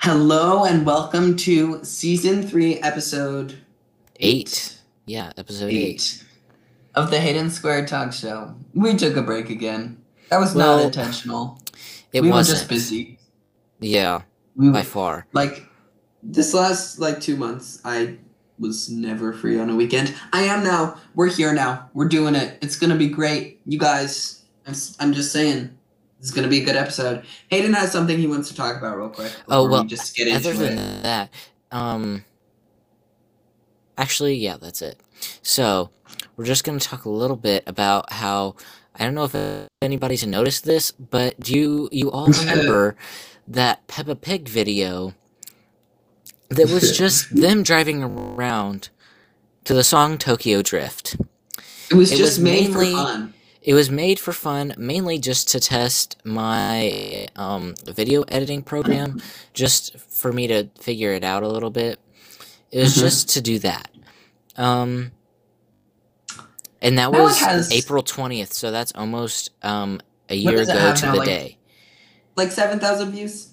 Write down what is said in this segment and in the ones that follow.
Hello and welcome to season three, episode Eight. Yeah, episode eight. eight of the Hayden Square Talk Show. We took a break again. That was Well, not intentional. It we wasn't. were just busy. Yeah, We by far. like this last like two months. I was never free on a weekend. I am now. We're here now. We're doing it. It's gonna be great, you guys. I'm, I'm just saying. This is gonna be a good episode. Hayden has something he wants to talk about real quick. Oh, well, we just get into Other than it. that, um, actually, yeah, that's it. So we're just gonna talk a little bit about how I don't know if anybody's noticed this, but do you you all remember that Peppa Pig video that was just them driving around to the song Tokyo Drift? It was It just was made mainly- for fun. It was made for fun, mainly just to test my um, video editing program, just for me to figure it out a little bit. It was Mhm. just to do that. Um, and that Now was has- April 20th, so that's almost um, a year ago to now, the like- day. Like seven thousand views.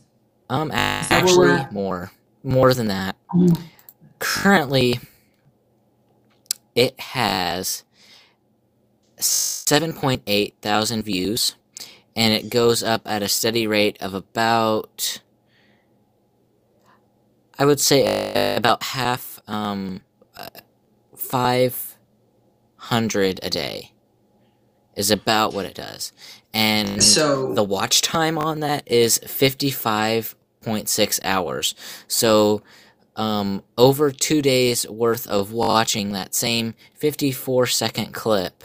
Um, a- that where actually, more. More than that. Currently, it has 7.8 thousand views, and it goes up at a steady rate of about, I would say, about half, um, uh, 500 a day is about what it does. And So the watch time on that is 55.6 hours. So, um, over two days worth of watching that same 54 second clip,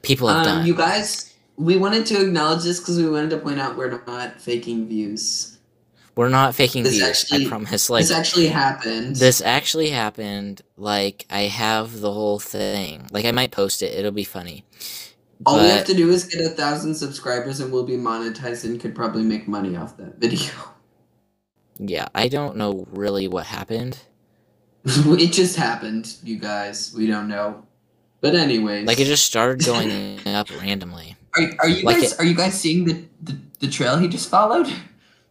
people have um, done. you guys, we wanted to acknowledge this because we wanted to point out we're not faking views. We're not faking This views, actually- I promise. Like, this actually happened. this actually happened. Like, I have the whole thing. Like, I might post it, it'll be funny. All we have to do is get a thousand subscribers and we'll be monetized and could probably make money off that video. Yeah, I don't know really what happened. it just happened, you guys. We don't know. But anyways, Like, it just started going up randomly. are, are you like guys it- are you guys seeing the, the the trail he just followed?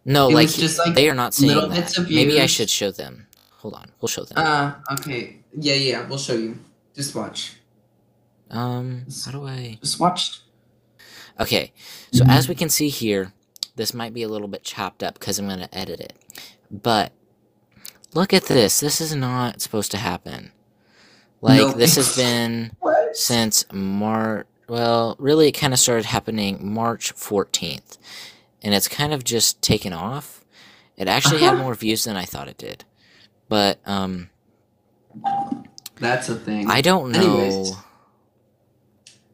No, It like, just, like, they are not seeing little that. bits of Maybe I should show them. Hold on, we'll show them. Uh, okay. Yeah, yeah, we'll show you. Just watch. um, how do I? Just watch. Okay, so as we can see here, this might be a little bit chopped up because I'm going to edit it. But look at this. This is not supposed to happen. Like, this has been since March. Well, really, it kind of started happening March 14th. And it's kind of just taken off. It actually had Uh-huh. more views than I thought it did. But, um, That's a thing. I don't know. Anyways,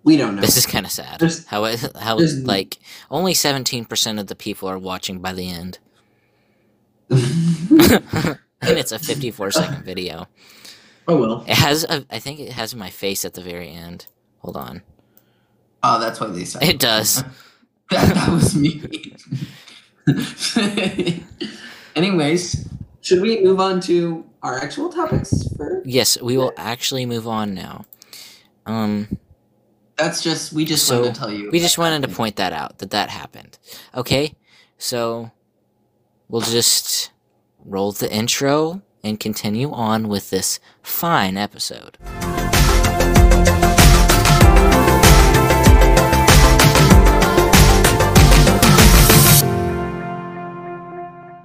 we don't know. This is kind of sad. There's- how it, how like only seventeen percent of the people are watching by the end, and it's a fifty-four second video. Oh well. It has, a, I think it has my face at the very end. Hold on, Oh, that's why they said it does. that, that was me. Anyways, should we move on to our actual topics for Yes, we will actually move on now. Um, That's just we just So, wanted to tell you. we just wanted to point that out that that happened. Okay, so we'll just roll the intro and continue on with this fine episode.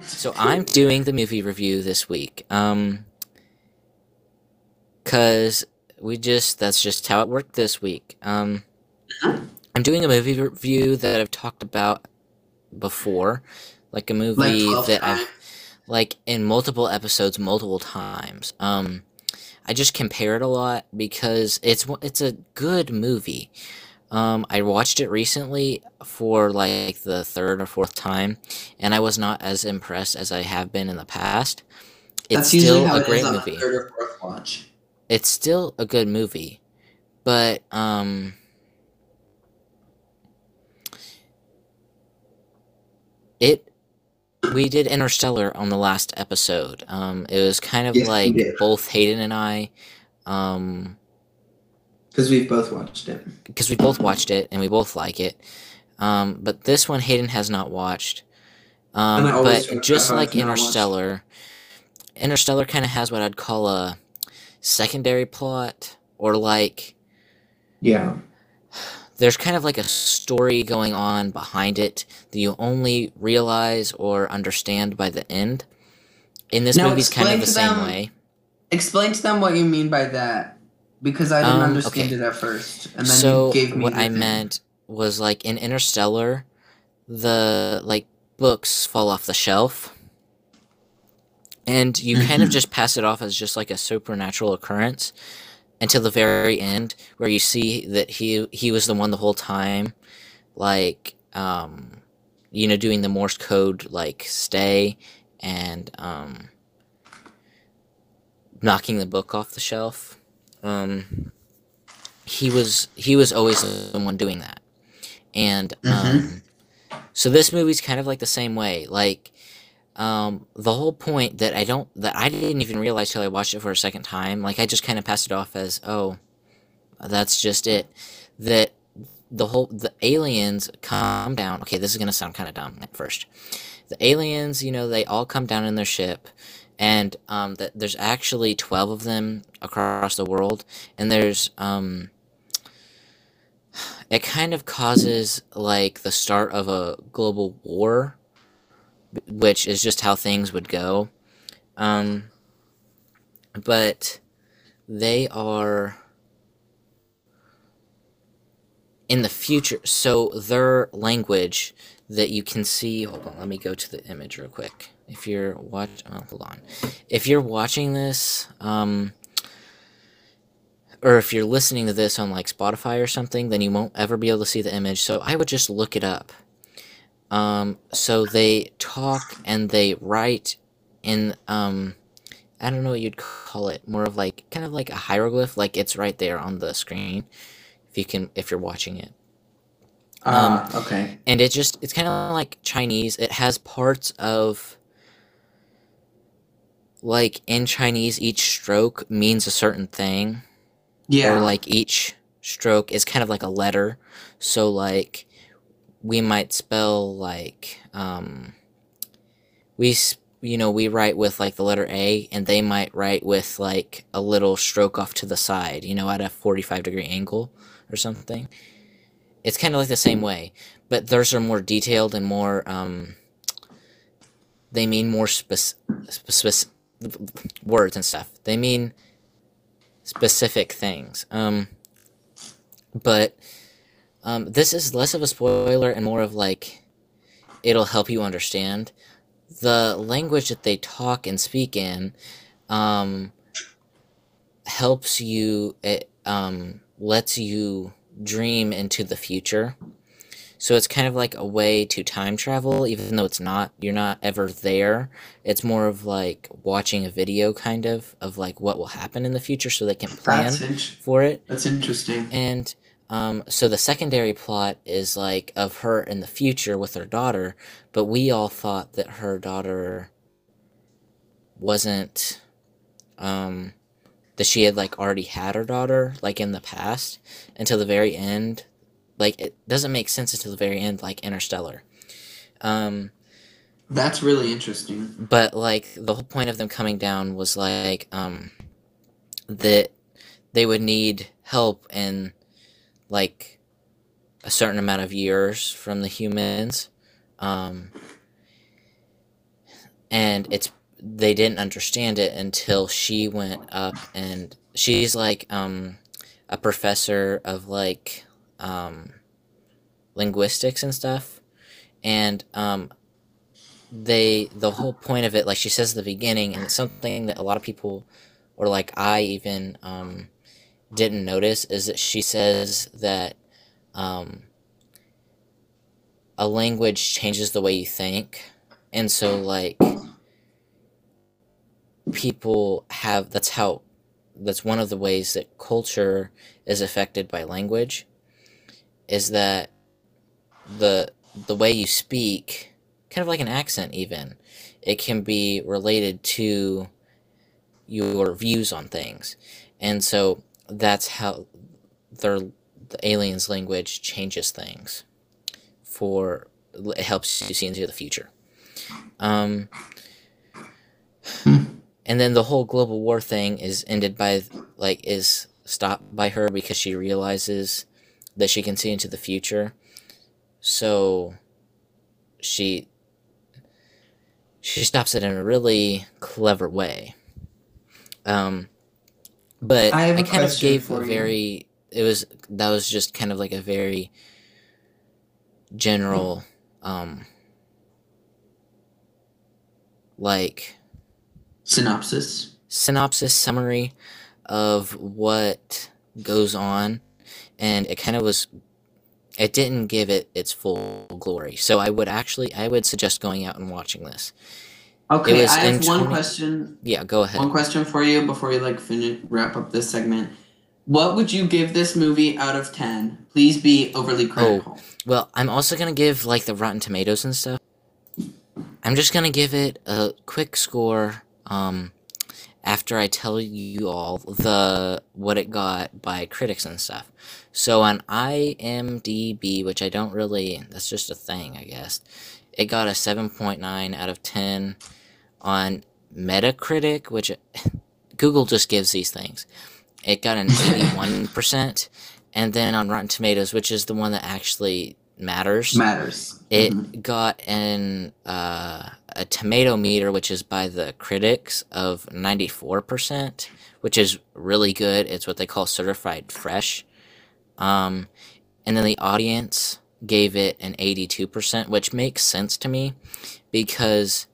So I'm doing the movie review this week. Um cuz we just that's just how it worked this week. Um I'm doing a movie review that I've talked about before, like a movie 12 that I've. Like in multiple episodes multiple times. Um I just compare it a lot because it's it's a good movie. Um I watched it recently for like the third or fourth time and I was not as impressed as I have been in the past. It's That's still a great movie. third or fourth watch. It's still a good movie. But um it we did Interstellar on the last episode. Um, it was kind of Yes, like both Hayden and I, um, Because we've both watched it. because we both watched it and we both like it. Um, but this one Hayden has not watched. Um, And I always but just like Interstellar, Interstellar kind of has what I'd call a secondary plot, or like Yeah. There's kind of like a story going on behind it that you only realize or understand by the end. In this Now movie's kind of the to same way. Explain to them what you mean by that, because I didn't Um, understand okay. it at first, and then so you gave me what I thing. meant was like in Interstellar, the like books fall off the shelf, and you kind of Mhm. just pass it off as just like a supernatural occurrence until the very end, where you see that he he was the one the whole time, like um, you know, doing the Morse code like stay and um, knocking the book off the shelf. Um, he was he was always the one doing that, and um, so this movie's kind of like the same way. Like um, the whole point that I don't that I didn't even realize till I watched it for a second time. Like I just kind of passed it off as oh, that's just it. That the whole the aliens come down. Okay, this is gonna sound kind of dumb at first. The aliens, you know, they all come down in their ship, and um, that there's actually twelve of them across the world, and there's um, it kind of causes like the start of a global war, which is just how things would go. Um, but they are in the future, so their language that you can see. Hold on, let me go to the image real quick. If you're watch, oh, hold on. If you're watching this, um, or if you're listening to this on like Spotify or something, then you won't ever be able to see the image. So I would just look it up. Um, so they talk and they write in um, I don't know what you'd call it, more of like kind of like a hieroglyph, like it's right there on the screen. If you can, if you're watching it Ah, okay. and it just it's kind of like chinese it has parts of like in chinese each stroke means a certain thing Yeah. or like each stroke is kind of like a letter so like we might spell like um we you know we write with like the letter a and they might write with like a little stroke off to the side you know at a 45 degree angle or something. It's kind of like the same way but theirs are more detailed and more um they mean more spec- spec- words and stuff. They mean specific things. Um but um this is less of a spoiler and more of like it'll help you understand. The language that they talk and speak in um helps you it um lets you dream into the future. So it's kind of like a way to time travel even though it's not you're not ever there. It's more of like watching a video kind of of like what will happen in the future so they can plan for it. that's interesting. and um, so the secondary plot is like of her in the future with her daughter, but we all thought that her daughter wasn't um, that she had like already had her daughter like in the past until the very end. Like it doesn't make sense until the very end, like Interstellar. Um, That's really interesting. but like the whole point of them coming down was like um that they would need help in like a certain amount of years from the humans um and it's they didn't understand it until she went up and she's like um a professor of like um linguistics and stuff. And um they the whole point of it like she says at the beginning and it's something that a lot of people or like i even um didn't notice is that she says that um a language changes the way you think. And so like people have that's how that's one of the ways that culture is affected by language is that the the way you speak kind of like an accent even it can be related to your views on things. And so that's how their the aliens language changes things for it helps you see into the future Um, Hmm. and then the whole global war thing is ended by like is stopped by her because she realizes that she can see into the future. So she she stops it in a really clever way. Um, but I a kind of gave a you. very it was that was just kind of like a very general um like Synopsis. synopsis summary of what goes on and it kind of was it didn't give it its full glory so i would actually i would suggest going out and watching this Okay, I have one 20 question. yeah go ahead One question for you before we like finish wrap up this segment. What would you give this movie out of ten? Please be overly critical. Oh, well i'm also gonna give like the rotten tomatoes and stuff i'm just gonna give it a quick score um after i tell you all the what it got by critics and stuff so on imdb which i don't really that's just a thing i guess it got a 7.9 out of 10 on metacritic which google just gives these things it got an 81% and then on rotten tomatoes which is the one that actually matters Matters. it Mhm. got an uh, a tomato meter, which is by the critics of ninety four percent, which is really good. It's what they call certified fresh. Um, and then the audience gave it an eighty two percent, which makes sense to me because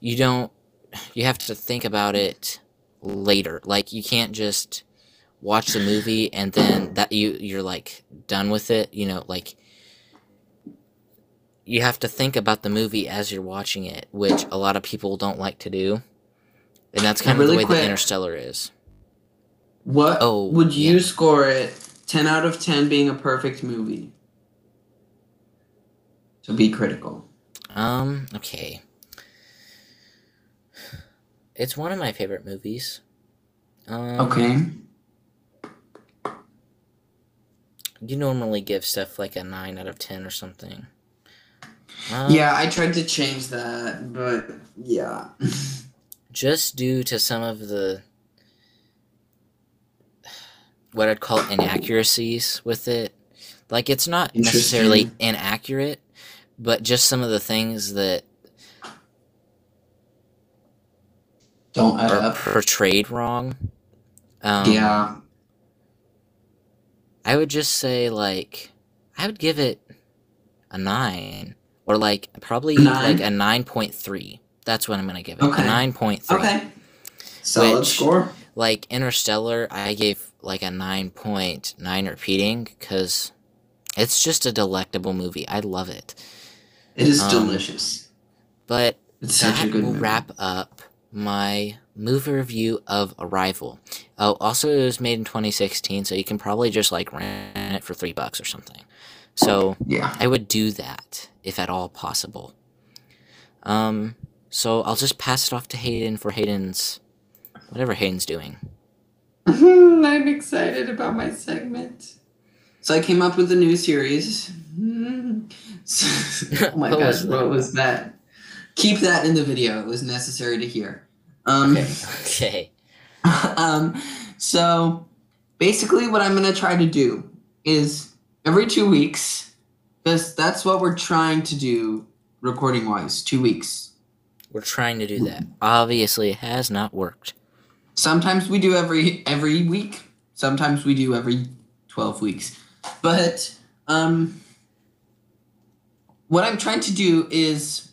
you don't you have to think about it later. Like you can't just watch the movie and then that you you're like done with it. You know, like you have to think about the movie as you're watching it, which a lot of people don't like to do. And that's kind of really the way quick- that Interstellar is. What Oh, would you yeah. score it? Ten out of ten being a perfect movie. So be critical. Um, okay. It's one of my favorite movies. Um, Okay. You normally give stuff like a 9 out of 10 or something. Um, Yeah, I tried to change that, but yeah. Just due to some of the. What I'd call inaccuracies with it. Like, it's not necessarily inaccurate, but just some of the things that Don't add are up. portrayed wrong. Um, yeah. I would just say like I would give it a nine or like probably Nine? like a nine point three. That's what I'm gonna give it. Okay. A nine point three. Okay. Solid Which- score. Like Interstellar, I gave like a nine point nine repeating because it's just a delectable movie. I love it. It is um, delicious. But It's such a that good will movie. wrap up my movie review of Arrival. Oh, also it was made in 2016, so you can probably just like rent it for three bucks or something. So Yeah. I would do that if at all possible. Um, so I'll just pass it off to Hayden for Hayden's whatever Hayden's doing. I'm excited about my segment. So I came up with a new series. oh my What gosh, was what was that? Keep that in the video. It was necessary to hear. Um, Okay. okay. um, so basically, what I'm gonna try to do is every two weeks, because that's what we're trying to do, recording wise. Two weeks. We're trying to do that. Obviously, it has not worked. Sometimes we do every every week. Sometimes we do every twelve weeks. But um, what I'm trying to do is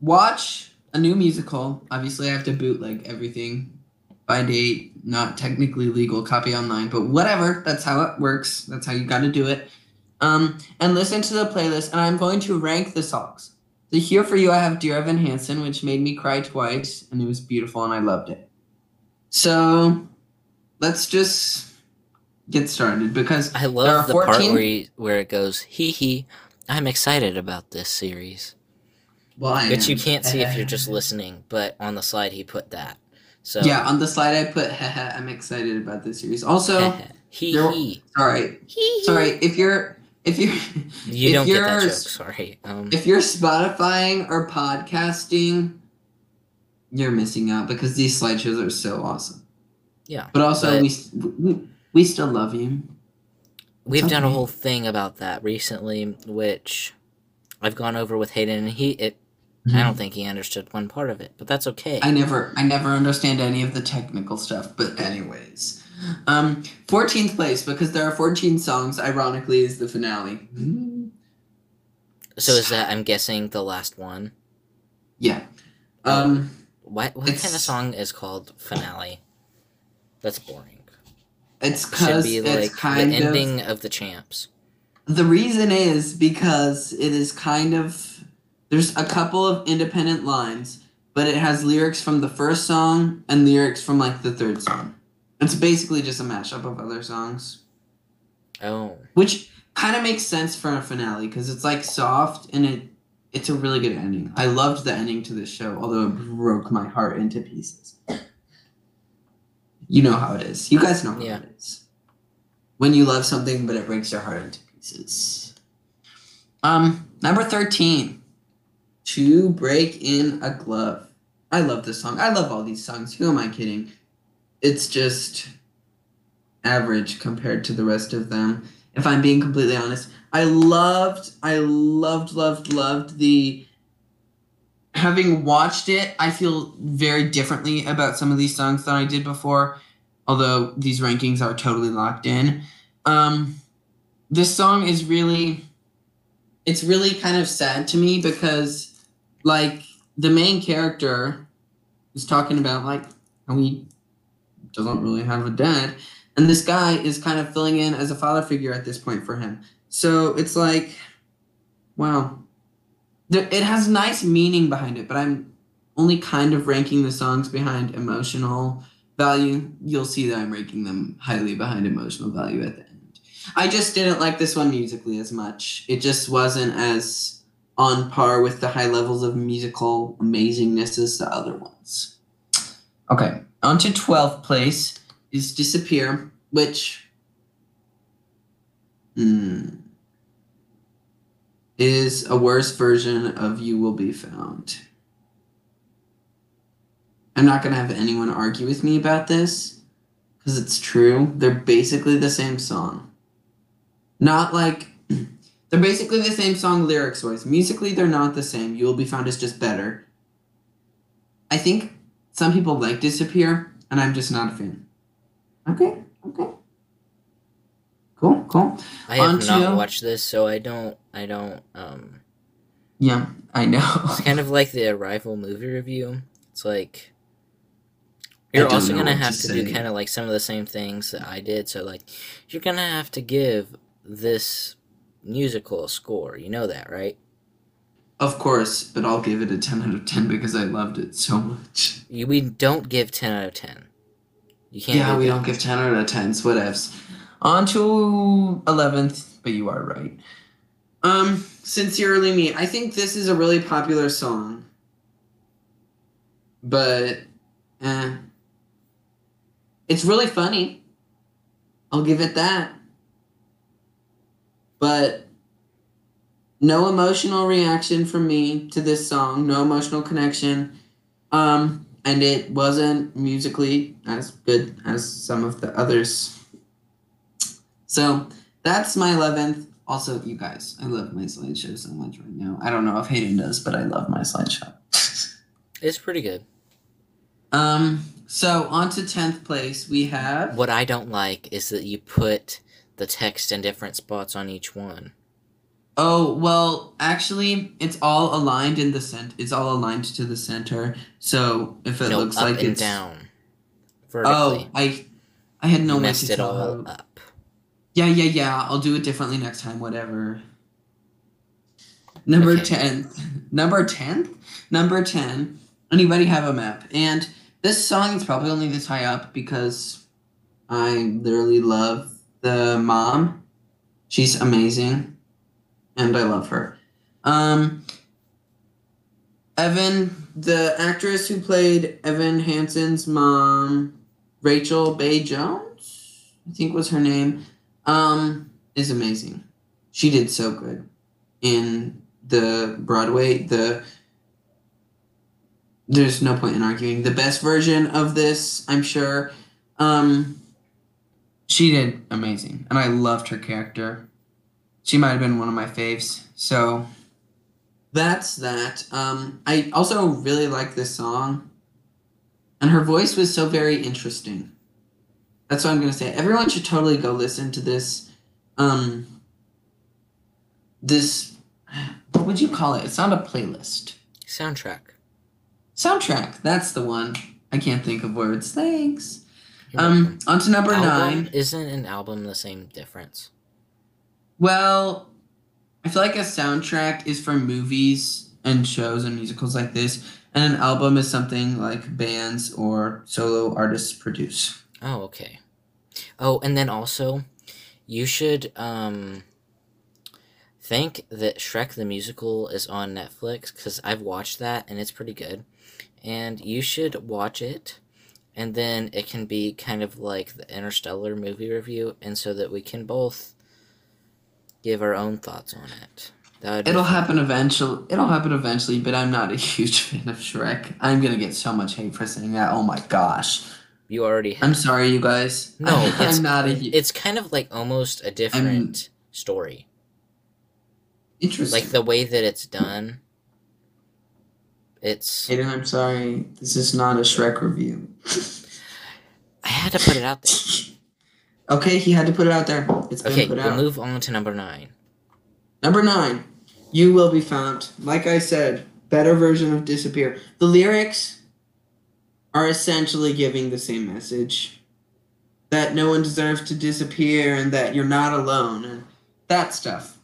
watch a new musical. Obviously, I have to bootleg everything by date. Not technically legal, copy online, but whatever. That's how it works. That's how you got to do it. Um, and listen to the playlist, and I'm going to rank the songs. So here for you, I have Dear Evan Hansen, which made me cry twice, and it was beautiful, and I loved it. So let's just get started because I love the part where he, where it goes hee hee. I'm excited about this series, well, I which you can't see if you're just listening. But on the slide, he put that. So Yeah, on the slide I put, haha, I'm excited about this series. Also, there- hee sorry, hee. sorry if you're if you're You If don't get that you're joke. Sorry. Um, if you're Spotifying or podcasting, you're missing out because these slideshows are so awesome. yeah. But also, But- we, we we still love you. We've done a whole thing about that recently, which I've gone over with Hayden, and he it. I don't think he understood one part of it, but that's okay. I never I never understand any of the technical stuff, but anyways. Um 14th place because there are 14 songs ironically is the finale. so is that I'm guessing the last one? Yeah. Um What what kind of song is called finale? That's boring. it's cuz be it's like kind of the ending of the champs. The reason is because it is kind of there's a couple of independent lines, but it has lyrics from the first song and lyrics from like the third song. It's basically just a mashup of other songs, Oh, which kind of makes sense for a finale because it's like soft and it it's a really good ending. I loved the ending to this show, although it broke my heart into pieces. You know how it is. You guys know how Yeah. it is. When you love something, but it breaks your heart into pieces. Um, number thirteen. To break in a glove. I love this song. I love all these songs. Who am I kidding? It's just average compared to the rest of them. If I'm being completely honest, I loved, I loved, loved, loved the. Having watched it, I feel very differently about some of these songs than I did before. Although these rankings are totally locked in, um, this song is really, it's really kind of sad to me because, like, the main character is talking about like how he doesn't really have a dad, and this guy is kind of filling in as a father figure at this point for him. So it's like, wow, it has nice meaning behind it, but I'm only kind of ranking the songs behind emotional value. You'll see that I'm ranking them highly behind emotional value at the end. I just didn't like this one musically as much. It just wasn't as on par with the high levels of musical amazingness as the other ones. Okay, on to 12th place is Disappear, which hmm, is a worse version of You Will Be Found. I'm not going to have anyone argue with me about this because it's true. They're basically the same song. Not like they're basically the same song lyrics wise. Musically, they're not the same. You Will Be Found is just better. I think some people like Disappear, and I'm just not a fan. Okay, okay. Cool, cool. I have On to- not watched this, so I don't. I don't. Um, Yeah, I know. it's kind of like the Arrival movie review. It's like you're also gonna what to have to, do kind of like some of the same things that I did. So like, you're gonna have to give this musical score. You know that, right? of course, but I'll give it a 10 out of 10 because I loved it so much. You, we don't give ten out of ten. You can't. yeah, we don't give 10 out of 10s, whatevs. On to 11th, but you are right. Um, Sincerely Me. I think this is a really popular song. But, eh. It's really funny. I'll give it that. But, no emotional reaction from me to this song. No emotional connection. Um, and it wasn't musically as good as some of the others. So that's my 11th. Also, you guys, I love my slideshow so much right now. I don't know if Hayden does, but I love my slideshow. It's pretty good. um, so on to 10th place, we have. What I don't like is that you put the text in different spots on each one. Oh, well, actually, it's all aligned in the center. It's all aligned to the center. So if it no, looks like it's. down. Oh, I, I had no messed it all how- up. Yeah, yeah, yeah. I'll do it differently next time, whatever. Number Okay. 10. Number 10? Number 10. Anybody have a map? And this song is probably only this high up because I literally love the mom. She's amazing. And I love her. Um Evan, the actress who played Evan Hansen's mom, Rachel Bay Jones, I think was her name um is amazing. she did so good in the Broadway. The there's no point in arguing. The best version of this, I'm sure. Um, she did amazing, and I loved her character. She might have been one of my faves. So that's that. Um, I also really like this song, and her voice was so very interesting. That's what I'm gonna say. Everyone should totally go listen to this. Um, this what would you call it? It's not a playlist. Soundtrack. Soundtrack. That's the one. I can't think of words. Thanks. Um, on to number Album? nine. Isn't an album the same difference? Well, I feel like a soundtrack is for movies and shows and musicals like this, and an album is something like bands or solo artists produce. Oh, okay. Oh, and then also, you should um think that Shrek the Musical is on Netflix because I've watched that and it's pretty good. And you should watch it, and then it can be kind of like the Interstellar movie review, and so that we can both give our own thoughts on it. It'll fun. happen eventually. It'll happen eventually, but I'm not a huge fan of Shrek. I'm gonna get so much hate for saying that. Oh my gosh. You already have. I'm sorry, you guys. No, it's, I'm not a hu- It's kind of like almost a different story. interesting. Like the way that it's done. It's. Aiden, I'm sorry. This is not a Shrek review. I had to put it out there. okay, he had to put it out there. It's Okay, put we'll out. move on to number nine. Number nine, you will be found. Like I said, better version of disappear. The lyrics are essentially giving the same message that no one deserves to disappear and that you're not alone and that stuff.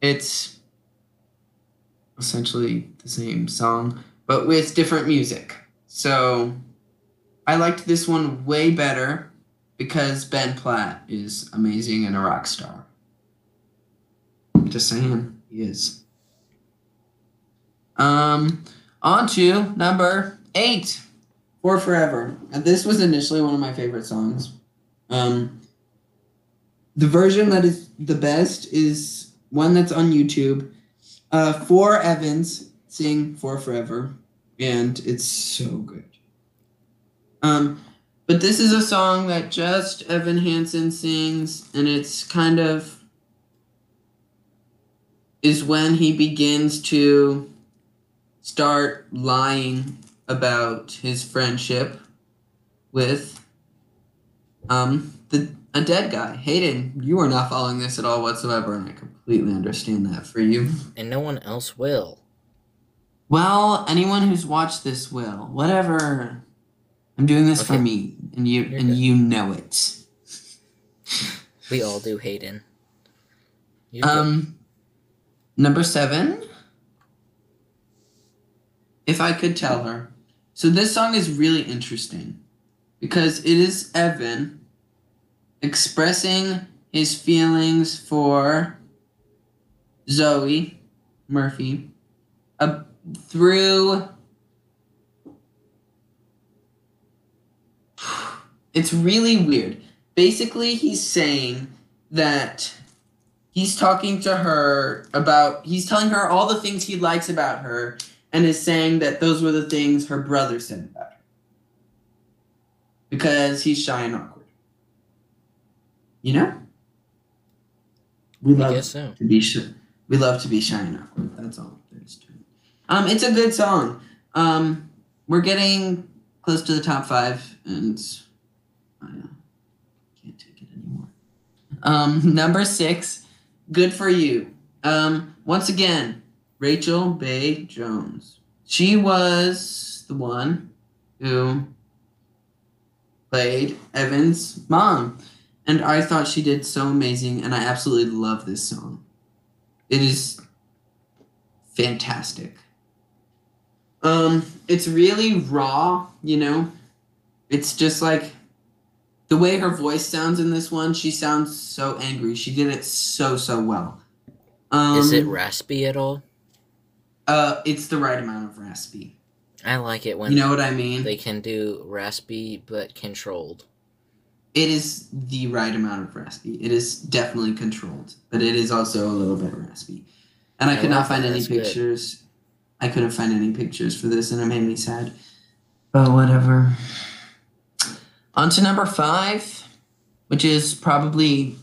It's essentially the same song, but with different music. So I liked this one way better because Ben Platt is amazing and a rock star. Just saying, he is. Um, on to number eight, For Forever. And this was initially one of my favorite songs. Um, the version that is the best is one that's on YouTube. Uh, Four Evans sing For Forever, and it's so good. Um, but this is a song that just Evan Hansen sings, and it's kind of is when he begins to start lying about his friendship with um the a dead guy. Hayden, you are not following this at all whatsoever, and I completely understand that for you. And no one else will. Well, anyone who's watched this will. Whatever. I'm doing this for me, and you You're and good. you know it. We all do, Hayden. You're good. Um, number seven. If I could tell her. So this song is really interesting because it is Evan expressing his feelings for Zoe Murphy uh, through. It's really weird. Basically, he's saying that he's talking to her about he's telling her all the things he likes about her and is saying that those were the things her brother said about her. Because he's shy and awkward. You know? We love so. to be shy we love to be shy and awkward. That's all there is to it. Um it's a good song. Um we're getting close to the top five and i uh, can't take it anymore um number six good for you. Um, once again, Rachel Bay Jones. She was the one who played Evan's mom, and I thought she did so amazing, and I absolutely love this song. It is fantastic. Um, it's really raw, you know. It's just like the way her voice sounds in this one, she sounds so angry. She did it so so well. Um, Is it raspy at all? Uh, it's the right amount of raspy. I like it when You know what I mean? they can do raspy but controlled. it is the right amount of raspy. It is definitely controlled, but it is also a little bit raspy. And I, I could not find any That's good. pictures. I couldn't find any pictures for this, and it made me sad. But whatever. On to number five, which is probably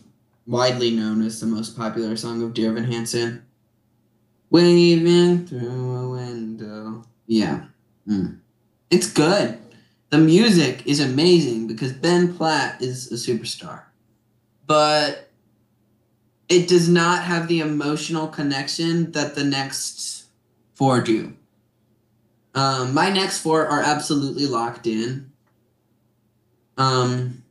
widely known as the most popular song of Dear Evan Hansen. Waving through a window. Yeah. Mm. It's good. The music is amazing because Ben Platt is a superstar. But it does not have the emotional connection that the next four do. Um, my next four are absolutely locked in. Um,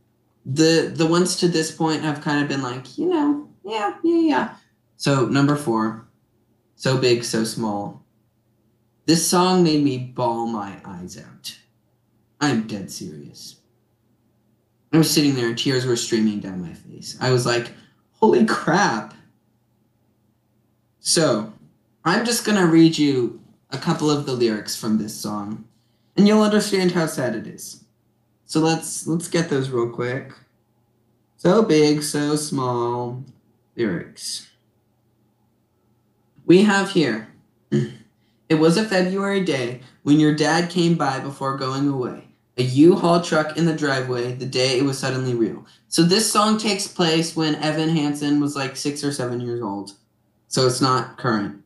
the the ones to this point have kind of been like, you know, yeah, yeah, yeah. So number four, so big, so small. This song made me bawl my eyes out. I'm dead serious. I was sitting there and tears were streaming down my face. I was like, holy crap. So, I'm just to read you a couple of the lyrics from this song and you'll understand how sad it is. So let's let's get those real quick. So big, so small lyrics. We have here. It was a February day when your dad came by before going away. A U-Haul truck in the driveway the day it was suddenly real. So this song takes place when Evan Hansen was like six or seven years old. So it's not current.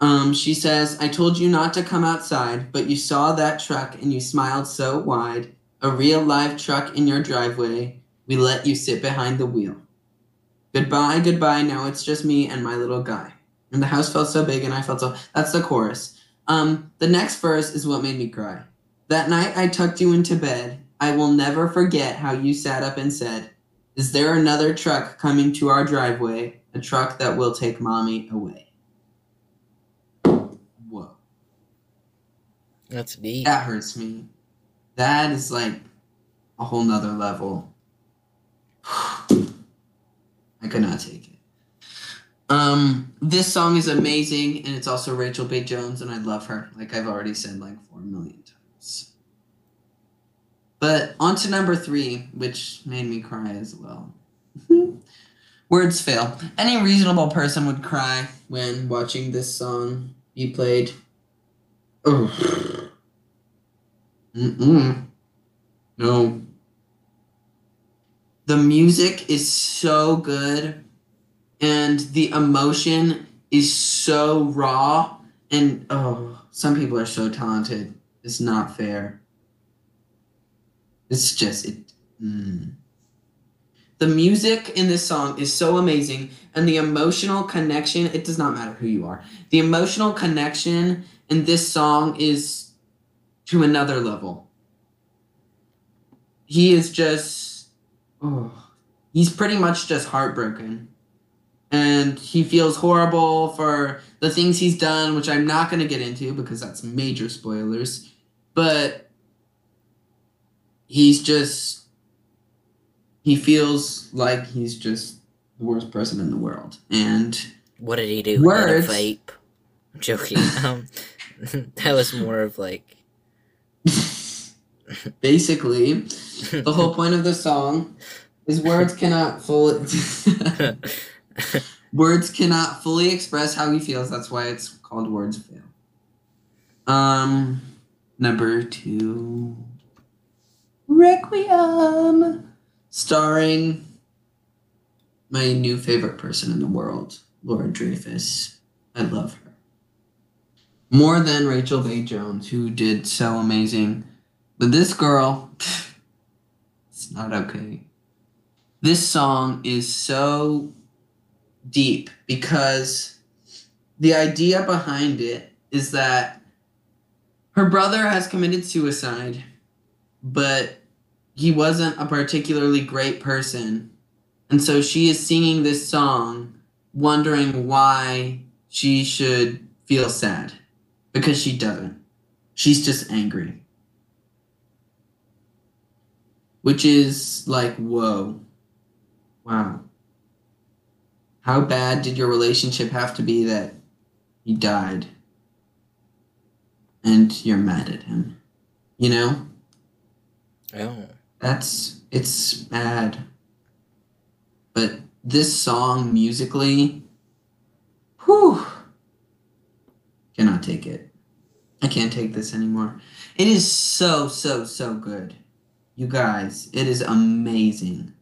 Um, she says, I told you not to come outside, but you saw that truck and you smiled so wide. A real live truck in your driveway. We let you sit behind the wheel. Goodbye, goodbye. Now it's just me and my little guy. And the house felt so big and I felt so. That's the chorus. Um, the next verse is what made me cry. That night I tucked you into bed. I will never forget how you sat up and said, Is there another truck coming to our driveway? A truck that will take mommy away. Whoa. That's deep. That hurts me. That is like a whole nother level. I could not take it. Um, this song is amazing, and it's also Rachel Bay Jones, and I love her. Like I've already said like four million times. But on to number three, which made me cry as well. Words fail. Any reasonable person would cry when watching this song be played. Ugh. Mm-mm. No. The music is so good and the emotion is so raw and oh, some people are so talented. It's not fair. It's just it. Mm. The music in this song is so amazing, and the emotional connection, it does not matter who you are. The emotional connection in this song is to another level. He is just, oh, he's pretty much just heartbroken. And he feels horrible for the things he's done, which I'm not going to get into because that's major spoilers. But he's just, he feels like he's just the worst person in the world. And What did he do? Words. Let him vape. I'm joking. um, that was more of like. basically, the whole point of the song is words cannot fully words cannot fully express how he feels. That's why it's called words fail. Um, number two, Requiem, starring my new favorite person in the world, Laura Dreyfuss. I love her more than Rachel Bay Jones, who did so amazing. But this girl, it's not okay. This song is so deep because the idea behind it is that her brother has committed suicide, but he wasn't a particularly great person. And so she is singing this song, wondering why she should feel sad. Because she doesn't. She's just angry. Which is like, whoa. Wow. How bad did your relationship have to be that he died? And you're mad at him. You know? Oh. That's It's bad. But this song musically, whew, cannot take it. I can't take this anymore. It is so, so, so good. You guys, it is amazing.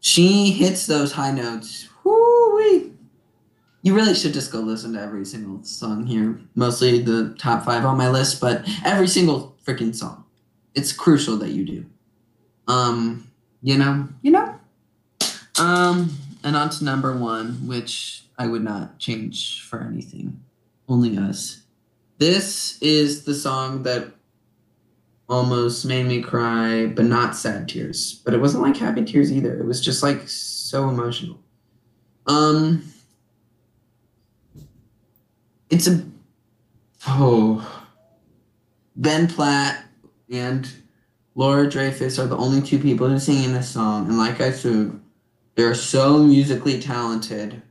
She hits those high notes. Whoo-wee. You really should just go listen to every single song here. Mostly the top five on my list, but every single freaking song. It's crucial that you do. Um, you know, you know. Um, and on to number one, which I would not change for anything. Only us. This is the song that almost made me cry, but not sad tears. But it wasn't like happy tears either. It was just like so emotional. Um, it's a oh Ben Platt and Laura Dreyfuss are the only two people who sing in this song, and like I said, they're so musically talented.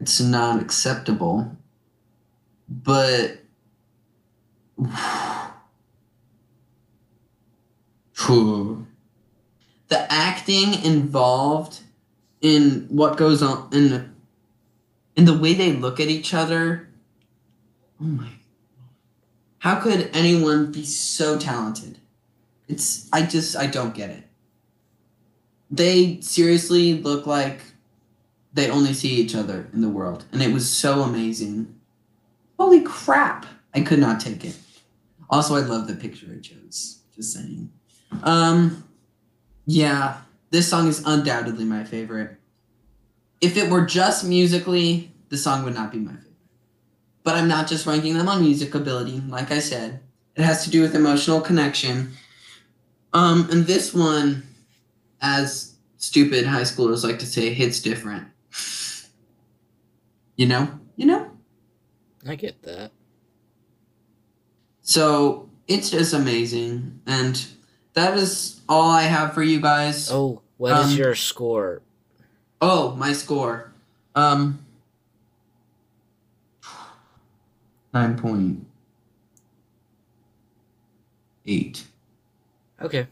It's not acceptable, but. The acting involved in what goes on in in the way they look at each other. Oh my. How could anyone be so talented? It's I just I don't get it. They seriously look like they only see each other in the world and it was so amazing. Holy crap. I could not take it. Also, I love the picture I chose. Just saying. Um, yeah, this song is undoubtedly my favorite. If it were just musically, the song would not be my favorite. But I'm not just ranking them on music ability, like I said. It has to do with emotional connection. Um, and this one, as stupid high schoolers like to say, hits different. You know? You know? I get that. So it's just amazing. And that is all I have for you guys. Oh, what is Um, your score? Oh, my score. Um nine point eight. Okay.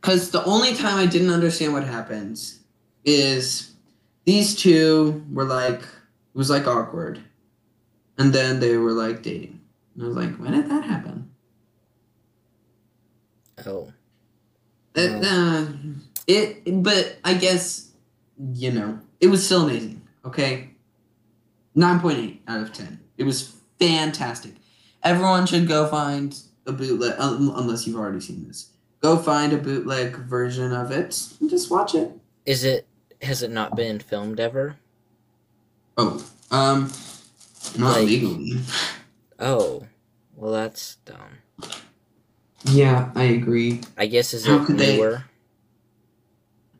Because the only time I didn't understand what happens is these two were like it was like awkward. And then they were like dating. And I was like, when did that happen? Oh. Uh, uh, it, but I guess you know it was still amazing. Okay, nine point eight out of ten. It was fantastic. Everyone should go find a bootleg, un- unless you've already seen this. Go find a bootleg version of it and just watch it. Is it has it not been filmed ever? Oh, um, not Like- legally. Oh. Well that's dumb. Yeah, I agree. I guess is How it could they- newer?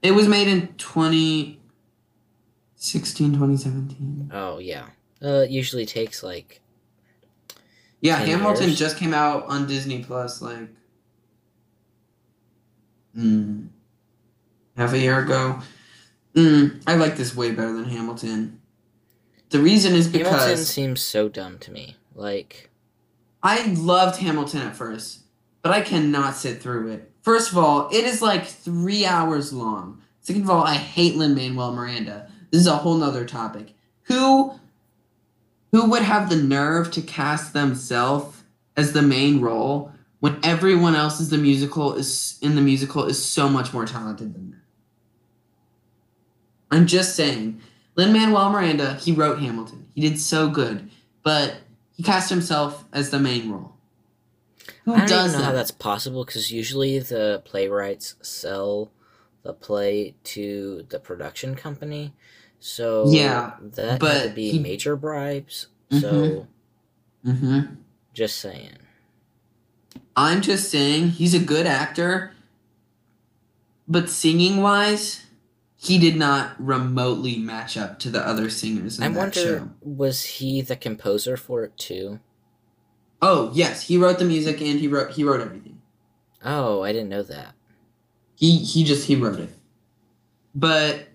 It was made in 2016, 2017. Oh yeah. Uh it usually takes like Yeah, 10 Hamilton years? just came out on Disney Plus like mm, half a year ago. Mm, I like this way better than Hamilton. The reason is Hamilton because seems so dumb to me. Like I loved Hamilton at first, but I cannot sit through it. First of all, it is like three hours long. Second of all, I hate Lin Manuel Miranda. This is a whole nother topic. Who who would have the nerve to cast themselves as the main role when everyone else is the musical is in the musical is so much more talented than them? I'm just saying. Lin Manuel Miranda, he wrote Hamilton. He did so good, but he cast himself as the main role. Who I don't does know how that? that's possible because usually the playwrights sell the play to the production company. So Yeah, that but be he- major bribes. Mhm. So Mm-hmm. just saying. I'm just saying he's a good actor, but singing wise, he did not remotely match up to the other singers in I that wonder, show. was he the composer for it too? Oh yes, he wrote the music and he wrote he wrote everything. Oh, I didn't know that. He he just he wrote it. But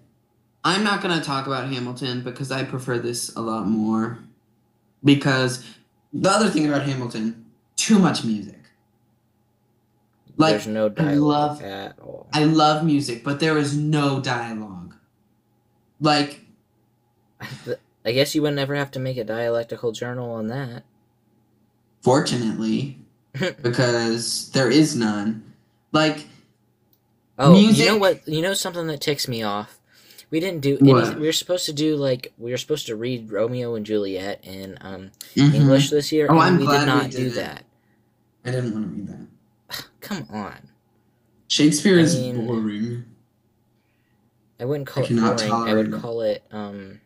I'm not gonna talk about Hamilton because I prefer this a lot more. Because the other thing about Hamilton, too much music. Like There's no I dialogue love at all. I love music, but there is no dialogue. Like I guess you would never have to make a dialectical journal on that. fortunately, because there is none. Like Oh, you know what? You know something that ticks me off. We didn't do What? any. We were supposed to do like we were supposed to read Romeo and Juliet in um, mhm. English this year, Oh, and I'm we glad did we not do it. that. I didn't want to read that. Come on, Shakespeare I is mean- boring. I wouldn't call I it boring. I would call it um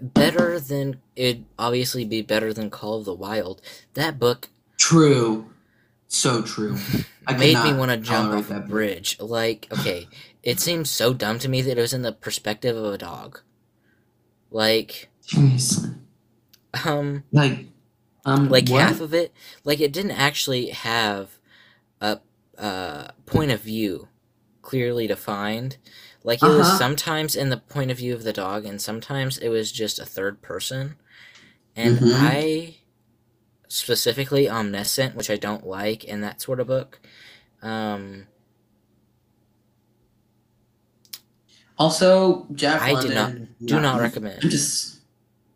better than it'd obviously be better than Call of the Wild. That book True. So true. I made me want to jump off a that book. bridge. Like, okay, it seems so dumb to me that it was in the perspective of a dog. Like, Seriously. um, Like um like what? half of it, like it didn't actually have a uh, point of view clearly defined. Like it was Uh-huh. sometimes in the point of view of the dog, and sometimes it was just a third person. And Mhm. I specifically omniscient, which I don't like in that sort of book. Um, Also, Jack I do London. do not I'm recommend. just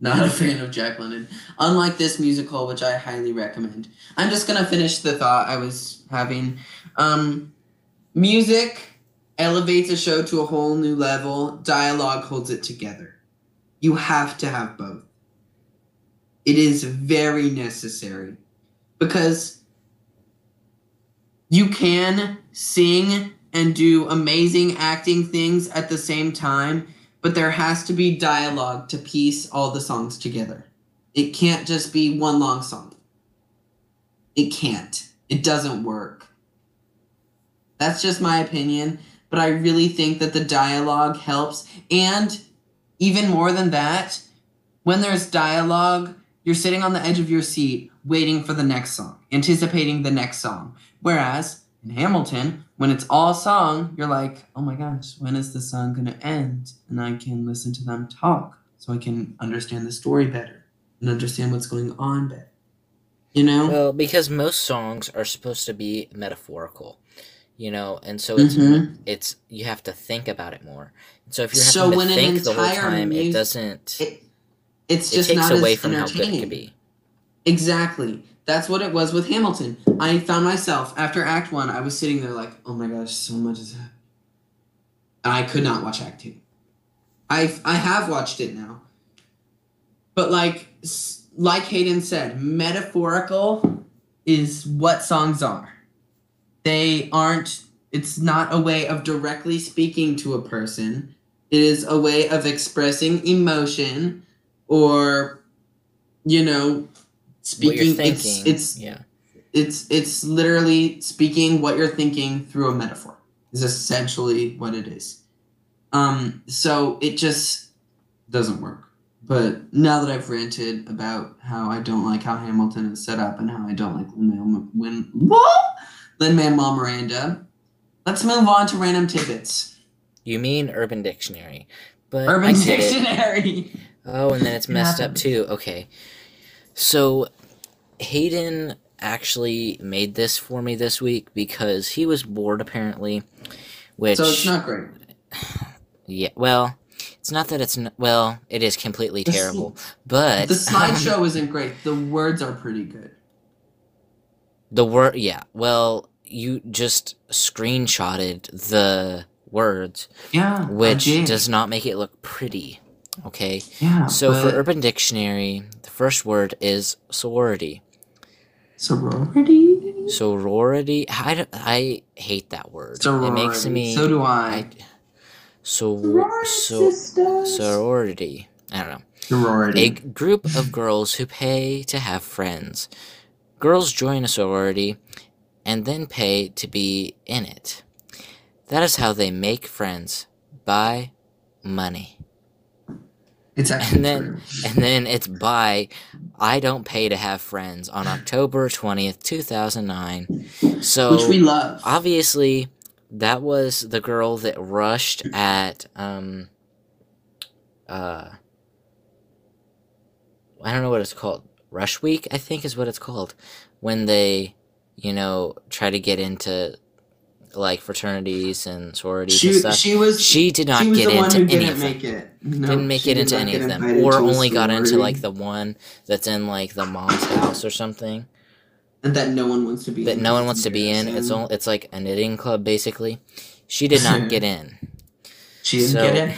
not a fan of Jack London. Unlike this musical, which I highly recommend. I'm just gonna finish the thought I was having. Um, music elevates a show to a whole new level. Dialogue holds it together. You have to have both. It is very necessary because you can sing and do amazing acting things at the same time, but there has to be dialogue to piece all the songs together. It can't just be one long song. It can't. It doesn't work. That's just my opinion, but I really think that the dialogue helps. And even more than that, when there's dialogue, you're sitting on the edge of your seat waiting for the next song, anticipating the next song. Whereas in Hamilton, when it's all song, you're like, oh my gosh, when is the song gonna end? And I can listen to them talk so I can understand the story better and understand what's going on better. You know? Well, because most songs are supposed to be metaphorical, you know, and so it's Mhm. it's you have to think about it more. So if you're So having when to an think the whole time, it doesn't. It, It, it's just takes not away as from how good it could be. Exactly. That's what it was with Hamilton. I found myself after Act One, I was sitting there like, oh my gosh, so much is happening. And I could not watch Act Two. I I have watched it now, but like like Hayden said, metaphorical is what songs are. They aren't. It's not a way of directly speaking to a person. It is a way of expressing emotion, or you know, speaking. thinking, It's it's yeah. it's it's literally speaking what you're thinking through a metaphor is essentially what it is. Um so it just doesn't work. But now that i've ranted about how i don't like how hamilton is set up and how i don't like lin when lin manuel miranda. Let's move on to random tidbits. You mean Urban Dictionary, but urban I it. dictionary. Oh, and then it's It messed up too. Okay, so Hayden actually made this for me this week because he was bored apparently. Which so it's not great Yeah, well, it's not that it's n- well, it is completely terrible, but the slideshow isn't great the words are pretty good the word, yeah, well, you just screenshotted the words, yeah which does not make it look pretty. Okay, yeah so for Urban Dictionary, the first word is sorority. Sorority Sorority, I, I hate that word. It makes Sorority. me So do I I. so Sorority so sorority. I don't know. Sorority. A group of girls who pay to have friends. Girls join a sorority and then pay to be in it. That is how they make friends by money. It's actually And then true. and then it's by I don't pay to have friends on October 20th, 2009. So Which we love. obviously that was the girl that rushed at um uh I don't know what it's called. Rush Week, I think is what it's called. When they you know, try to get into like fraternities and sororities She and stuff. she was She did not she get into any of them. make it. No, didn't make it did into any of them, or only got into like the one that's in like the mom's house or something and that no one wants to be that in no one wants to be in. It's only it's like a knitting club basically. She did not get in. She didn't So- get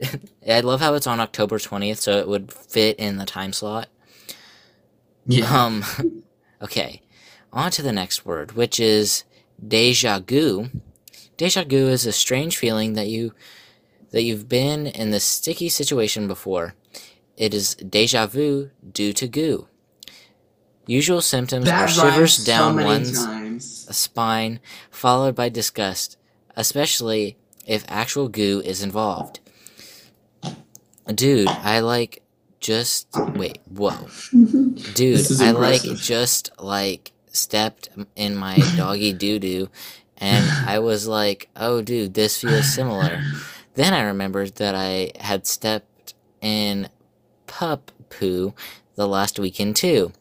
it. I love how it's on October twentieth, so it would fit in the time slot. Yeah. Um, okay, on to the next word, which is deja vu. Deja vu is a strange feeling that you that you've been in this sticky situation before. It is deja vu due to goo. Usual symptoms are shivers down so one's times. spine, followed by disgust, especially if actual goo is involved. Dude, I like just wait, whoa. Dude, I like just like stepped in my doggy doo doo and I was like, "Oh dude, this feels similar." Then I remembered that I had stepped in pup poo the last weekend too.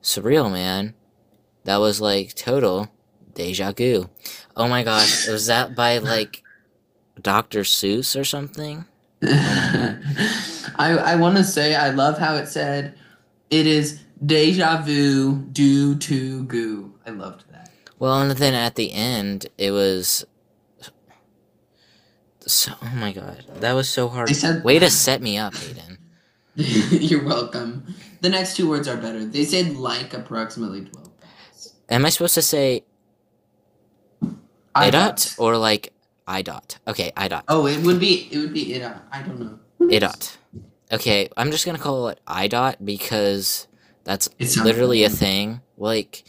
Surreal, man. That was like total deja vu. Oh my gosh, was that by like Dr. Seuss or something? I I want to say I love how it said it is deja vu due to goo. I loved that. Well, and then at the end, it was. So, oh my god, that was so hard. Said Way to set me up, Hayden. You're welcome. The next two words are better. They said like approximately twelve. Am I supposed to say I dot or like I dot? Okay, I dot. Oh, it would be it would be it. Dot. I don't know. Idot. Okay, I'm just gonna call it I dot because that's literally a thing. Like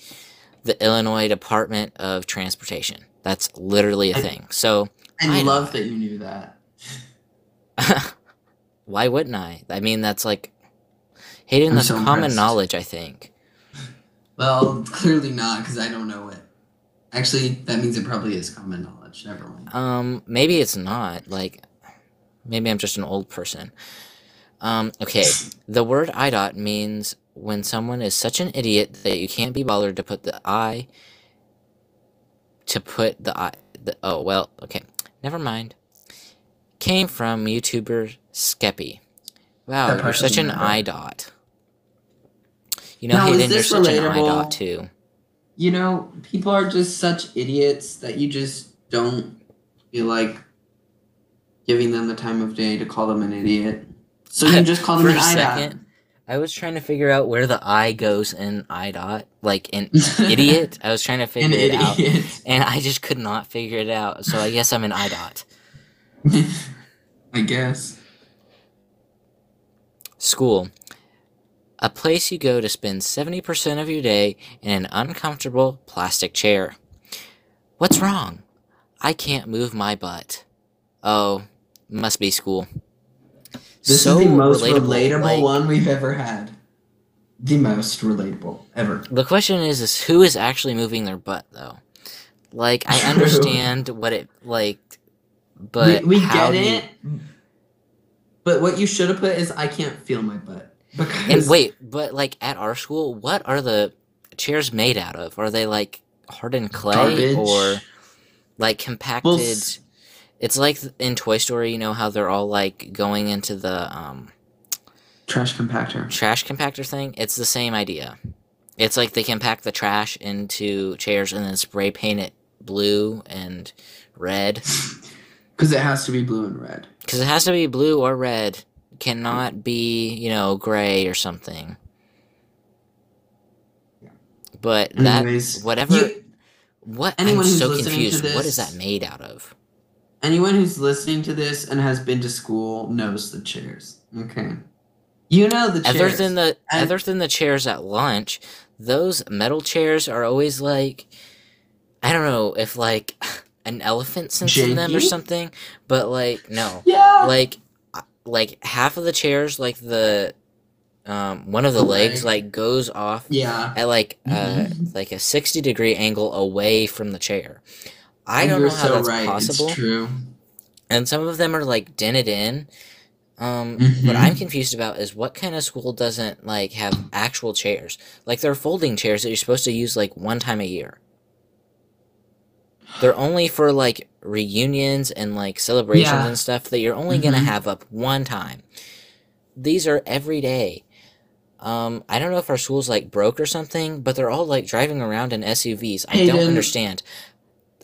the Illinois Department of Transportation. That's literally a I- thing. So I IDOT. love that you knew that. why wouldn't I? I mean, that's like Hayden. I'm That's so common impressed. knowledge, I think. Well, clearly not because I don't know it. Actually, that means it probably is common knowledge. Never mind. Um, maybe it's not. Like, maybe I'm just an old person. Um, okay. The word IDOT means when someone is such an idiot that you can't be bothered to put the I. To put the I. The, oh well. Okay. Never mind. Came from YouTuber Skeppy. Wow, That you're such an doesn't You know, now, Hayden, you're such an relatable? dot too. You know, people are just such idiots that you just don't feel like giving them the time of day to call them an idiot. So you just call them an a IDOT. I was trying to figure out where the I goes in IDOT. Like an idiot. I was trying to an figure it out. And I just could not figure it out. So I guess I'm an IDOT. I guess. School. A place you go to spend 70% of your day in an uncomfortable plastic chair. What's wrong? I can't move my butt. Oh, must be school. This So is the most relatable, relatable, like- one we've ever had. The most relatable ever. The question is, is who is actually moving their butt though? Like I understand what it like, but we, we get do you- it. But what you should have put is I can't feel my butt. And wait, but like at our school, what are the chairs made out of? Are they like hardened clay Garbage. or like compacted? Well, it's like in Toy Story, you know how they're all like going into the um, trash compactor. trash compactor thing. It's the same idea. It's like they can pack the trash into chairs and then spray paint it blue and red. Because it has to be blue and red. Because it has to be blue or red. It cannot be, you know, gray or something. Yeah. But that, whatever. you- what? anyone I'm who's so listening to confused. What is that made out of? Anyone who's listening to this and has been to school knows the chairs. Okay. You know the chairs. Other than the other than the chairs at lunch, those metal chairs are always like, I don't know if like an elephant sits in them or something. But like no, yeah. like like half of the chairs, like the um one of the legs Leg. like goes off yeah. at like uh Mhm. like a 60 degree angle away from the chair. I don't you're know how so that's right. possible. It's true. And some of them are like dented in. Um, what Mhm. I'm confused about is what kind of school doesn't like have actual chairs? Like they're folding chairs that you're supposed to use like one time a year. They're only for like reunions and like celebrations Yeah. and stuff that you're only gonna Mhm. have up one time. These are every day. Um, I don't know if our school's like broke or something, but they're all like driving around in SUVs. I don't understand.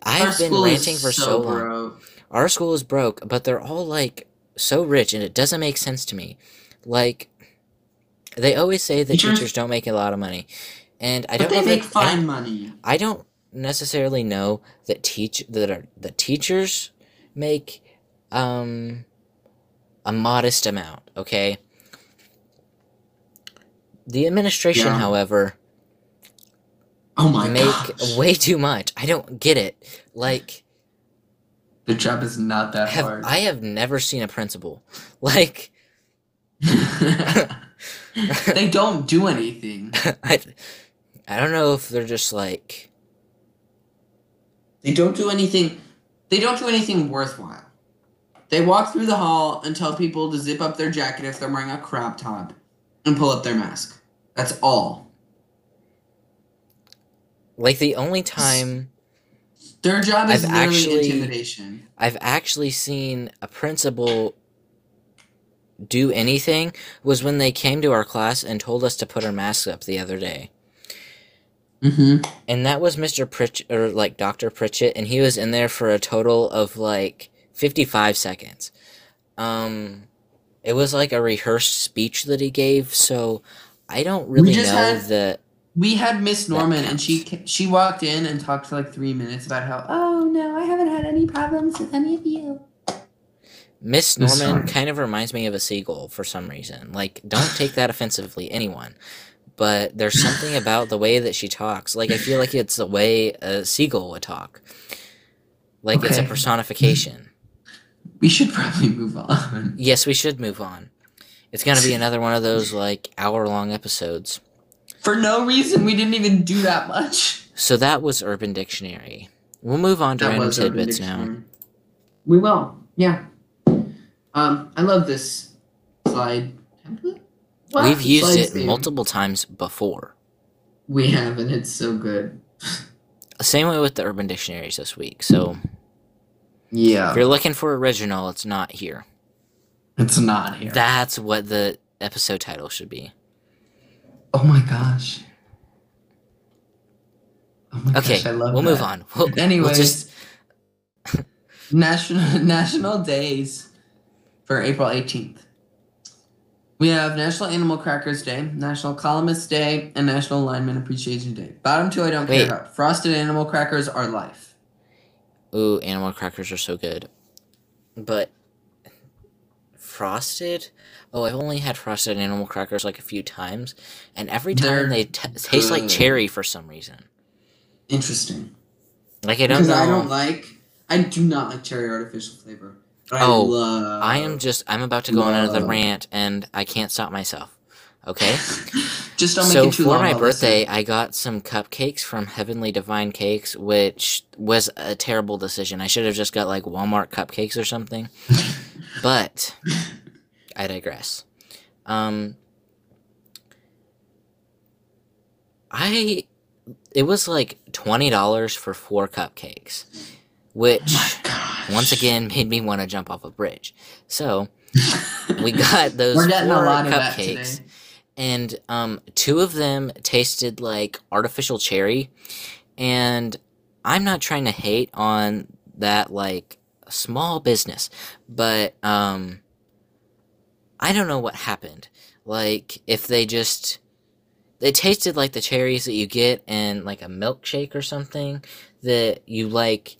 I've been ranting for so, long. broke. Our school is broke, but they're all like so rich, and it doesn't make sense to me. Like, they always say that Teachers- teachers don't make a lot of money, and I But don't they know. make That, I, fine don't, money. I don't necessarily know that teach that are the teachers make um a modest amount. Okay. The administration, Yeah. however, Oh my make gosh. way too much. I don't get it. Like, The job is not that have hard. I have never seen a principal like. they don't do anything. I, I don't know if they're just like They don't do anything. They don't do anything worthwhile. They walk through the hall and tell people to zip up their jacket if they're wearing a crop top and pull up their mask. That's all. Like the only time Their job is I've literally actually- intimidation. I've actually seen a principal do anything was when they came to our class and told us to put our masks up the other day. Mm-hmm. And that was Mr. Pritchett or like Dr. Pritchett and he was in there for a total of like 55 seconds. Um it was like a rehearsed speech that he gave, so I don't really know had- that We had Miss Norman, and she she walked in and talked for like three minutes about how oh no, I haven't had any problems with any of you. Miss Miss Norman Norman. kind of reminds me of a seagull for some reason. Like, don't take that offensively, anyone. But there's something about the way that she talks. Like, I feel like it's the way a seagull would talk. Like, it's a personification. We should probably move on. Yes, we should move on. It's gonna be another one of those, like, hour long episodes. For no reason, we didn't even do that much. So that was Urban Dictionary. We'll move on to That random was Urban tidbits now. Dictionary. We will, yeah. Um, I love this slide template. What? We've used Slide it theme. multiple times before. We have, and it's so good. Same way with the Urban Dictionaries this week. So Yeah, if you're looking for original, it's not here. it's not here. That's what the episode title should be. Oh my gosh. Oh my Okay, gosh, I love we'll move on. We'll, we'll just national national days for April eighteenth. We have National Animal Crackers Day, National Columnist Day, and National Lineman Appreciation Day. Bottom two I don't Wait. care about. Frosted animal crackers are life. ooh, animal crackers are so good, but frosted. Oh, I've only had frosted animal crackers like a few times, and every time They're they t- taste like cherry for some reason. Interesting. Like I don't Because know. I don't like I do not like cherry artificial flavor. But Oh, I love I am just I'm about to go on another rant, and I can't stop myself. Okay. just don't make so it too for long. my I'll birthday, listen. I got some cupcakes from Heavenly Divine Cakes, which was a terrible decision. I should have just got like Walmart cupcakes or something. but I digress. Um, I it was like twenty dollars for four cupcakes, which Oh once again made me want to jump off a bridge. So we got those We're getting a four lot of that cupcakes today. And um, two of them tasted like artificial cherry and i'm not trying to hate on that like small business but um i don't know what happened like if they just they tasted like the cherries that you get in like a milkshake or something that you like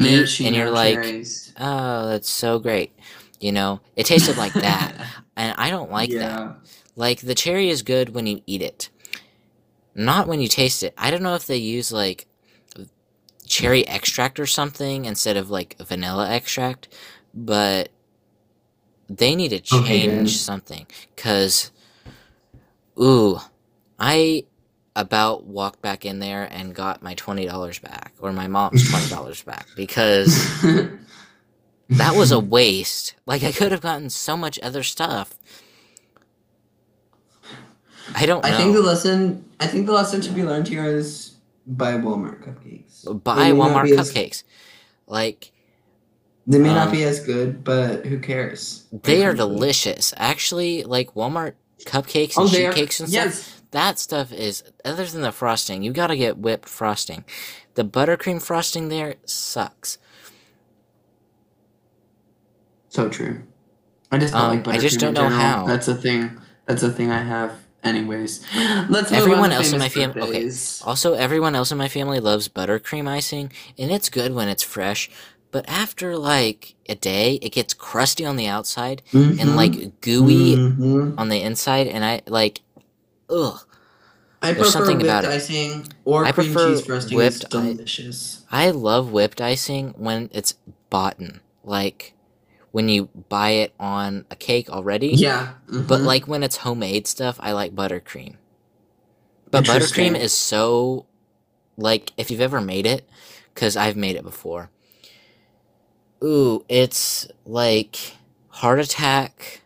eat and you're like cherries. oh that's so great you know it tasted like that and i don't like that yeah. Like the cherry is good when you eat it, not when you taste it. I don't know if they use like cherry extract or something instead of like vanilla extract, but they need to change then. something cuz ooh, I about walked back in there and got my $20 back or my mom's $20 back because that was a waste. Like I could have gotten so much other stuff. I don't know. I think the lesson. I think the lesson to be learned here is buy Walmart cupcakes. Buy not Walmart be as- cupcakes. Like They may not Um, be as good, but who cares? they are delicious. Actually, like Walmart cupcakes Oh, and they sheet cakes and stuff. Yes. That stuff is other than the frosting, you gotta get whipped frosting. The buttercream frosting there sucks. So true. I just don't Um, like I buttercream just don't know how. That's a thing. That's a thing I have. Anyways, let's move Everyone else in my family. okay. Also, everyone else in my family loves buttercream icing, and it's good when it's fresh. But after like a day, it gets crusty on the outside and Mhm. like gooey Mhm. on the inside, and I like, ugh. I there's prefer something whipped about it. icing or I cream prefer cheese frosting. whipped is i- delicious. I love whipped icing when it's bought like when you buy it on a cake already. Yeah, But mhm. like when it's homemade stuff, I like buttercream. But buttercream is so like if you've ever made it, because I've made it before. Ooh, it's like heart attack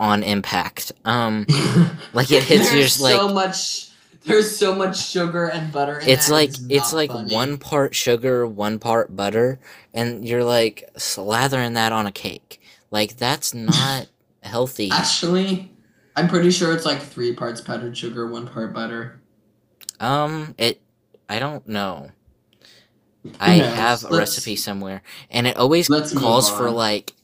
on impact. Um, like it hits your There's so like much. There's so much sugar and butter. In it's like it's like funny. one part sugar, one part butter, and you're like slathering that on a cake. Like that's not healthy. Actually, I'm pretty sure it's like three parts powdered sugar, one part butter. Um, it. I don't know. I knows? have a Let's- recipe somewhere, and it always calls for like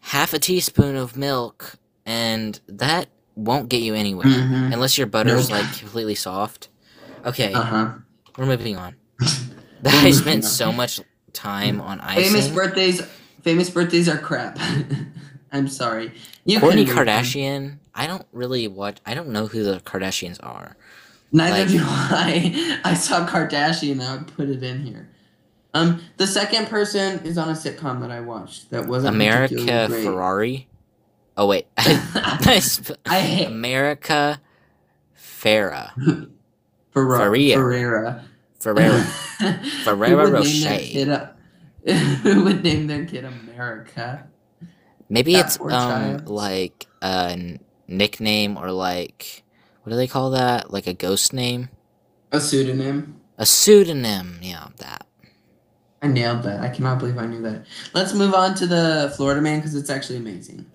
half a teaspoon of milk, and that won't get you anywhere Mhm. unless your butter's Nope. like completely soft. Okay, Uh huh. we're moving on. I spent so much time on icing. Famous birthdays. Famous birthdays are crap. I'm sorry. You Kourtney. Kardashian. I don't really watch. I don't know who the Kardashians are. Neither like- do I. I saw Kardashian. I would put it in here. Um, the second person is on a sitcom that I watched that wasn't America. Ferrari. Oh wait, I sp- I hate America Farah Ferra- Faria. Ferreira. Ferrera. Would name their Rocher. Who would name their kid America? Maybe That it's um child. like a nickname or like what do they call that? Like a ghost name, A pseudonym. a pseudonym. Yeah, that. I nailed that. I cannot believe I knew that. Let's move on to the Florida man because it's actually amazing.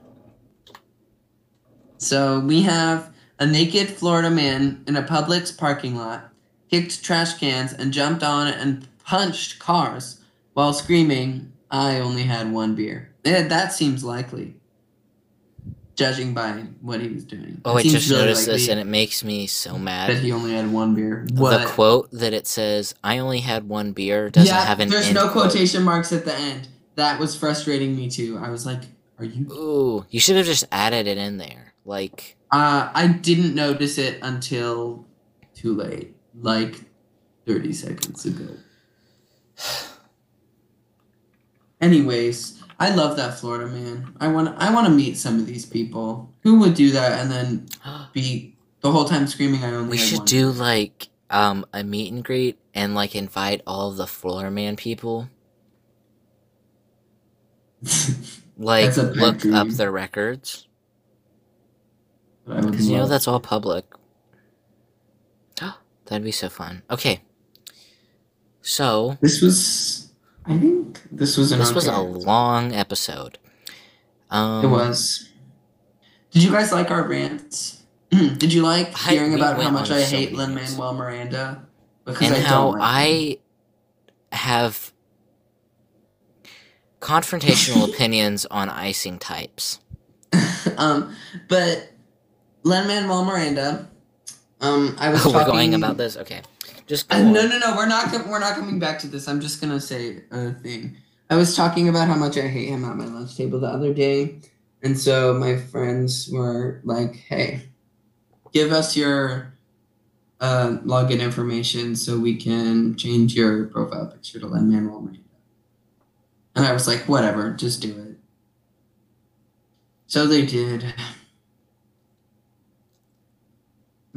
So we have a naked Florida man in a Publix parking lot, kicked trash cans and jumped on and punched cars while screaming, "I only had one beer." Eh, that seems likely, judging by what he was doing. Oh, It I just really noticed this and it makes me so mad. that he only had one beer. The quote that it says "I only had one beer" doesn't yeah, have an there's no quote. quotation marks at the end. That was frustrating me too. I was like, "Are you?" Ooh, you should have just added it in there. Like, Uh, I didn't notice it until too late, like thirty seconds ago. Anyways, I love that Florida man. I want I want to meet some of these people who would do that and then be the whole time screaming. I only. we should one do like um a meet and greet and like invite all the Floor Man people. Like That's a pet look up their records because you know that's all public. That'd be so fun. Okay. So This was. I think this was an. this was a okay long episode. Um, It was. Did you guys like our rants? Did you like hearing we about how much I so hate Lin. Manuel Miranda? Because and I how don't like. I have confrontational opinions on icing types. um, but Lin Manuel Miranda. Um, I was We're talking going about this. Okay, just Uh, no, no, no. We're not. We're not coming back to this. I'm just gonna say a thing. I was talking about how much I hate him at my lunch table the other day, and so my friends were like, "Hey, give us your uh, login information so we can change your profile picture to Lin Manuel Miranda." And I was like, "Whatever, just do it." So they did. And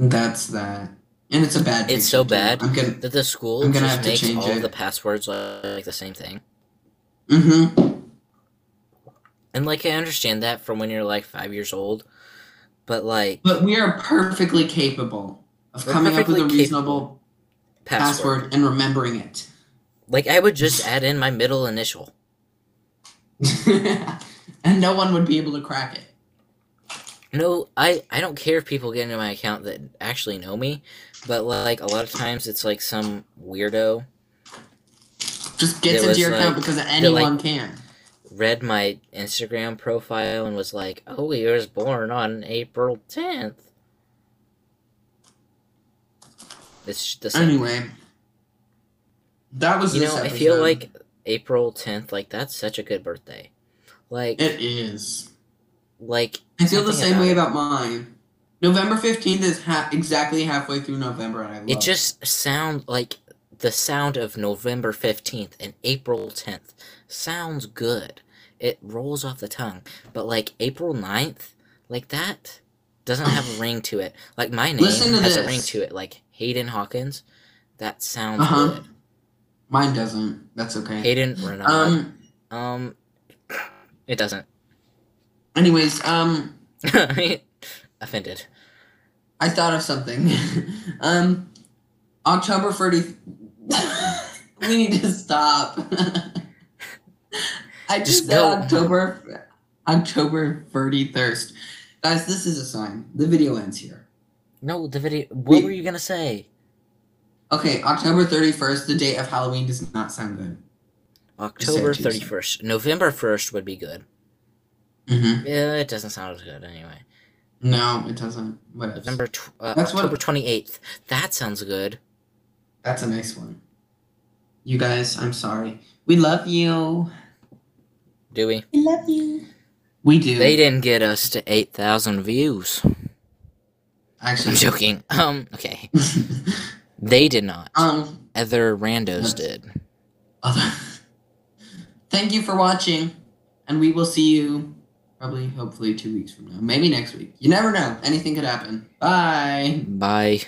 That's that. And it's a bad. It's so too. bad. I'm gonna. That the school I'm gonna just have to change all it. the passwords like the same thing. Mm-hmm. And like I understand that from when you're like five years old, but like But we are perfectly capable of coming up with a reasonable password. password and remembering it. Like I would just add in my middle initial. and no one would be able to crack it. No, I I don't care if people get into my account that actually know me, but like a lot of times it's like some weirdo Just gets into your account like- because like- anyone can. read my Instagram profile and was like, "Oh, he was born on April 10th." It's the same. Anyway, that was you know, I feel like April 10th, like that's such a good birthday. Like it is. Like I feel the same way about about mine. November fifteenth is ha- exactly halfway through November, and I love it just sound like the sound of November 15th and April 10th sounds good. It rolls off the tongue. But like April 9th, like that doesn't have a ring to it. Like my name has a ring to it. Like Hayden Hawkins. That sounds Uh-huh. good. Mine doesn't. That's okay. Hayden Renaud. Um. Um, it doesn't. Anyways, um, Offended. I thought of something. um, October thirty. we need to stop. I just, Just said go. October. October thirty first. Guys, this is a sign. The video ends here. No, the video. What Wait. were you gonna say? Okay, October 31st, the date of Halloween, does not sound good. October thirty first. November first would be good. Mm-hmm. Yeah, it doesn't sound as good anyway. No, it doesn't. What else? November tw- uh, That's October twenty eighth. That sounds good. That's a nice one. You guys, I'm sorry. We love you. Do we? We love you. We do. They didn't get us to eight thousand views. Actually, I'm joking. Um. Okay. They did not. um. Other randos did. Other. Thank you for watching, and we will see you probably, hopefully, two weeks from now. Maybe next week. You never know. Anything could happen. Bye. Bye.